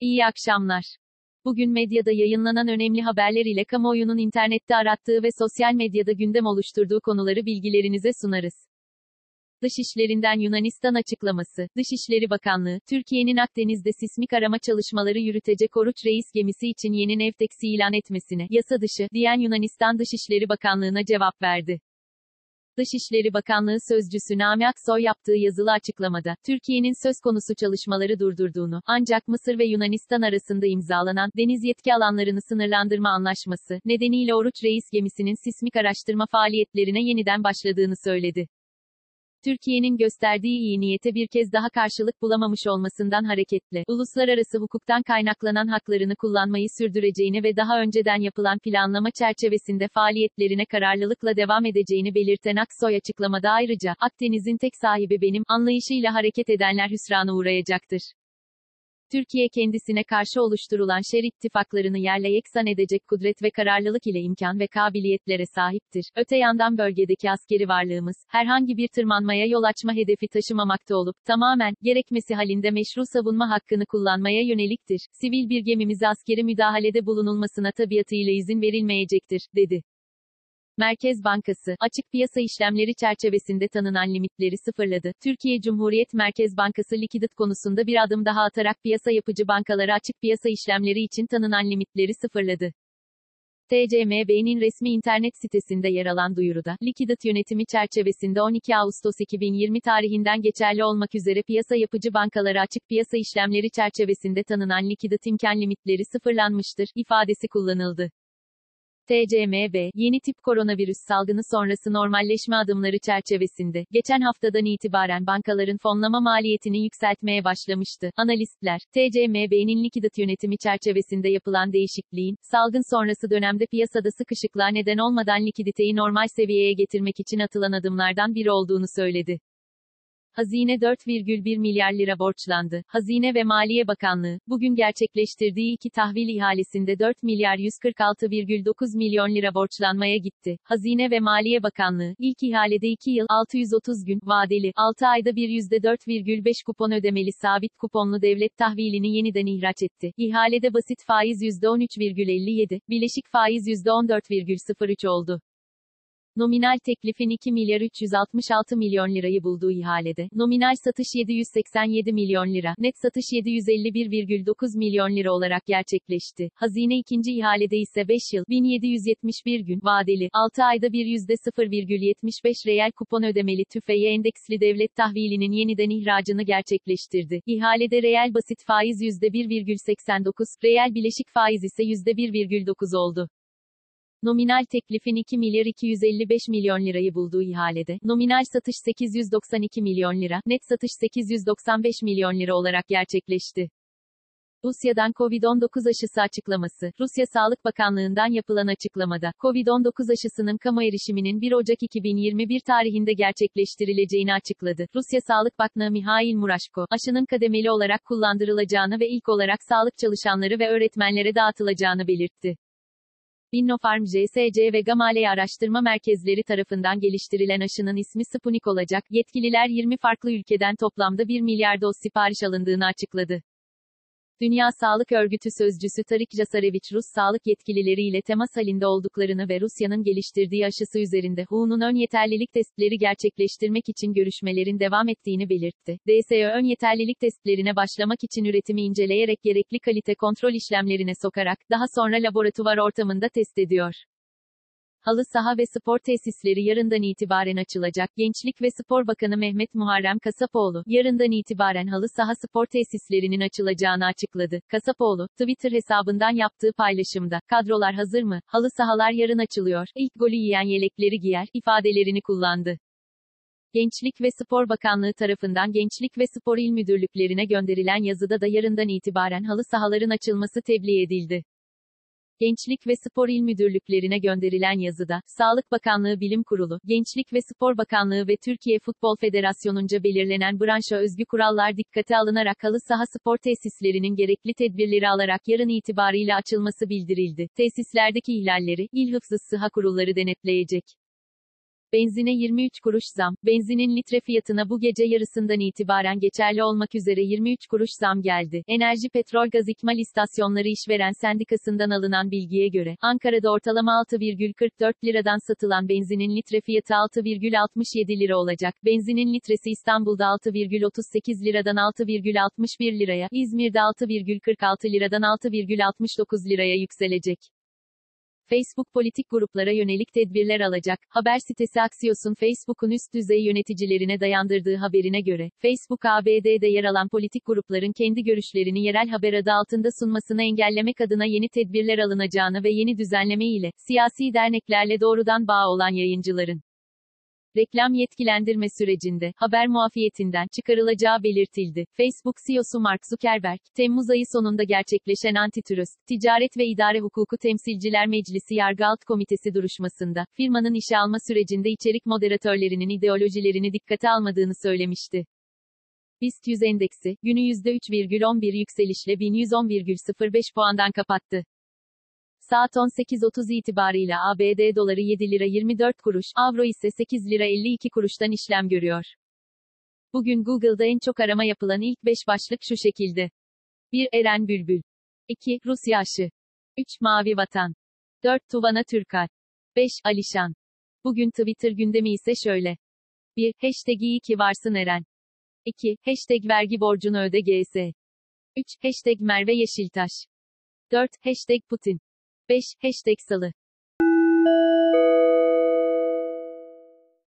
İyi akşamlar. Bugün medyada yayınlanan önemli haberler ile kamuoyunun internette arattığı ve sosyal medyada gündem oluşturduğu konuları bilgilerinize sunarız. Dışişlerinden Yunanistan açıklaması. Dışişleri Bakanlığı, Türkiye'nin Akdeniz'de sismik arama çalışmaları yürütecek Oruç Reis gemisi için yeni Nevteks'i ilan etmesine, yasa dışı, diyen Yunanistan Dışişleri Bakanlığı'na cevap verdi. Dışişleri Bakanlığı Sözcüsü Nami Aksoy yaptığı yazılı açıklamada, Türkiye'nin söz konusu çalışmaları durdurduğunu, ancak Mısır ve Yunanistan arasında imzalanan, deniz yetki alanlarını sınırlandırma anlaşması, nedeniyle Oruç Reis gemisinin sismik araştırma faaliyetlerine yeniden başladığını söyledi. Türkiye'nin gösterdiği iyi niyete bir kez daha karşılık bulamamış olmasından hareketle, uluslararası hukuktan kaynaklanan haklarını kullanmayı sürdüreceğini ve daha önceden yapılan planlama çerçevesinde faaliyetlerine kararlılıkla devam edeceğini belirten Aksoy açıklamada ayrıca, Akdeniz'in tek sahibi benim, anlayışıyla hareket edenler hüsrana uğrayacaktır. Türkiye kendisine karşı oluşturulan şer ittifaklarını yerle yeksan edecek kudret ve kararlılık ile imkan ve kabiliyetlere sahiptir. Öte yandan bölgedeki askeri varlığımız, herhangi bir tırmanmaya yol açma hedefi taşımamakta olup, tamamen, gerekmesi halinde meşru savunma hakkını kullanmaya yöneliktir. Sivil bir gemimize askeri müdahalede bulunulmasına tabiatıyla izin verilmeyecektir, dedi. Merkez Bankası, açık piyasa işlemleri çerçevesinde tanınan limitleri sıfırladı. Türkiye Cumhuriyet Merkez Bankası likidit konusunda bir adım daha atarak piyasa yapıcı bankalara açık piyasa işlemleri için tanınan limitleri sıfırladı. TCMB'nin resmi internet sitesinde yer alan duyuruda, likidit yönetimi çerçevesinde 12 Ağustos 2020 tarihinden geçerli olmak üzere piyasa yapıcı bankalara açık piyasa işlemleri çerçevesinde tanınan likidit imkan limitleri sıfırlanmıştır, ifadesi kullanıldı. TCMB, yeni tip koronavirüs salgını sonrası normalleşme adımları çerçevesinde, geçen haftadan itibaren bankaların fonlama maliyetini yükseltmeye başlamıştı. Analistler, TCMB'nin likidit yönetimi çerçevesinde yapılan değişikliğin, salgın sonrası dönemde piyasada sıkışıklığa neden olmadan likiditeyi normal seviyeye getirmek için atılan adımlardan biri olduğunu söyledi. Hazine 4,1 milyar lira borçlandı. Hazine ve Maliye Bakanlığı, bugün gerçekleştirdiği iki tahvil ihalesinde 4 milyar 146,9 milyon lira borçlanmaya gitti. Hazine ve Maliye Bakanlığı, ilk ihalede 2 yıl 630 gün vadeli, 6 ayda bir %4,5 kupon ödemeli sabit kuponlu devlet tahvilini yeniden ihraç etti. İhalede basit faiz %13,57, bileşik faiz %14,03 oldu. Nominal teklifin 2 milyar 366 milyon lirayı bulduğu ihalede, nominal satış 787 milyon lira, net satış 751,9 milyon lira olarak gerçekleşti. Hazine ikinci ihalede ise 5 yıl, 1771 gün, vadeli, 6 ayda bir %0,75 reel kupon ödemeli tüfeğe endeksli devlet tahvilinin yeniden ihracını gerçekleştirdi. İhalede reel basit faiz %1,89, reel bileşik faiz ise %1,9 oldu. Nominal teklifin 2 milyar 255 milyon lirayı bulduğu ihalede, nominal satış 892 milyon lira, net satış 895 milyon lira olarak gerçekleşti. Rusya'dan Covid-19 aşısı açıklaması. Rusya Sağlık Bakanlığı'ndan yapılan açıklamada, Covid-19 aşısının kamu erişiminin 1 Ocak 2021 tarihinde gerçekleştirileceğini açıkladı. Rusya Sağlık Bakanı Mihail Murashko, aşının kademeli olarak kullandırılacağını ve ilk olarak sağlık çalışanları ve öğretmenlere dağıtılacağını belirtti. Binnofarm JSC ve Gamaleya Araştırma Merkezleri tarafından geliştirilen aşının ismi Sputnik olacak. Yetkililer 20 farklı ülkeden toplamda 1 milyar doz sipariş alındığını açıkladı. Dünya Sağlık Örgütü sözcüsü Tarik Jasareviç Rus sağlık yetkilileriyle temas halinde olduklarını ve Rusya'nın geliştirdiği aşısı üzerinde WHO'nun ön yeterlilik testleri gerçekleştirmek için görüşmelerin devam ettiğini belirtti. DSÖ ön yeterlilik testlerine başlamak için üretimi inceleyerek gerekli kalite kontrol işlemlerine sokarak, daha sonra laboratuvar ortamında test ediyor. Halı saha ve spor tesisleri yarından itibaren açılacak. Gençlik ve Spor Bakanı Mehmet Muharrem Kasapoğlu, yarından itibaren halı saha spor tesislerinin açılacağını açıkladı. Kasapoğlu, Twitter hesabından yaptığı paylaşımda, kadrolar hazır mı? Halı sahalar yarın açılıyor. İlk golü yiyen yelekleri giyer, ifadelerini kullandı. Gençlik ve Spor Bakanlığı tarafından Gençlik ve Spor İl Müdürlüklerine gönderilen yazıda da yarından itibaren halı sahaların açılması tebliğ edildi. Gençlik ve Spor İl Müdürlüklerine gönderilen yazıda, Sağlık Bakanlığı Bilim Kurulu, Gençlik ve Spor Bakanlığı ve Türkiye Futbol Federasyonu'nca belirlenen branşa özgü kurallar dikkate alınarak halı saha spor tesislerinin gerekli tedbirleri alarak yarın itibarıyla açılması bildirildi. Tesislerdeki ihlalleri, İl Hıfzı Sıha Kurulları denetleyecek. Benzine 23 kuruş zam. Benzinin litre fiyatına bu gece yarısından itibaren geçerli olmak üzere 23 kuruş zam geldi. Enerji Petrol Gaz İkmal İstasyonları İşveren Sendikası'ndan alınan bilgiye göre, Ankara'da ortalama 6,44 liradan satılan benzinin litre fiyatı 6,67 lira olacak. Benzinin litresi İstanbul'da 6,38 liradan 6,61 liraya, İzmir'de 6,46 liradan 6,69 liraya yükselecek. Facebook politik gruplara yönelik tedbirler alacak. Haber sitesi Axios'un Facebook'un üst düzey yöneticilerine dayandırdığı haberine göre, Facebook ABD'de yer alan politik grupların kendi görüşlerini yerel haber adı altında sunmasını engellemek adına yeni tedbirler alınacağını ve yeni düzenleme ile, siyasi derneklerle doğrudan bağ olan yayıncıların, reklam yetkilendirme sürecinde, haber muafiyetinden çıkarılacağı belirtildi. Facebook CEO'su Mark Zuckerberg, Temmuz ayı sonunda gerçekleşen Antitrust, Ticaret ve İdare Hukuku Temsilciler Meclisi Yargı Alt Komitesi duruşmasında, firmanın işe alma sürecinde içerik moderatörlerinin ideolojilerini dikkate almadığını söylemişti. BIST 100 endeksi, günü %3,11 yükselişle 1110,05 puandan kapattı. Saat 18.30 itibarıyla ABD doları 7 lira 24 kuruş, avro ise 8 lira 52 kuruştan işlem görüyor. Bugün Google'da en çok arama yapılan ilk 5 başlık şu şekilde. 1. Eren Bülbül. 2. Rusya aşı. 3. Mavi Vatan. 4. Tuvana Türkal. 5. Alişan. Bugün Twitter gündemi ise şöyle. 1. Hashtag iyi ki varsın Eren. 2. Hashtag vergi borcunu öde GS. 3. Hashtag Merve Yeşiltaş. 4. Hashtag Putin. 5. Hashtag Salı.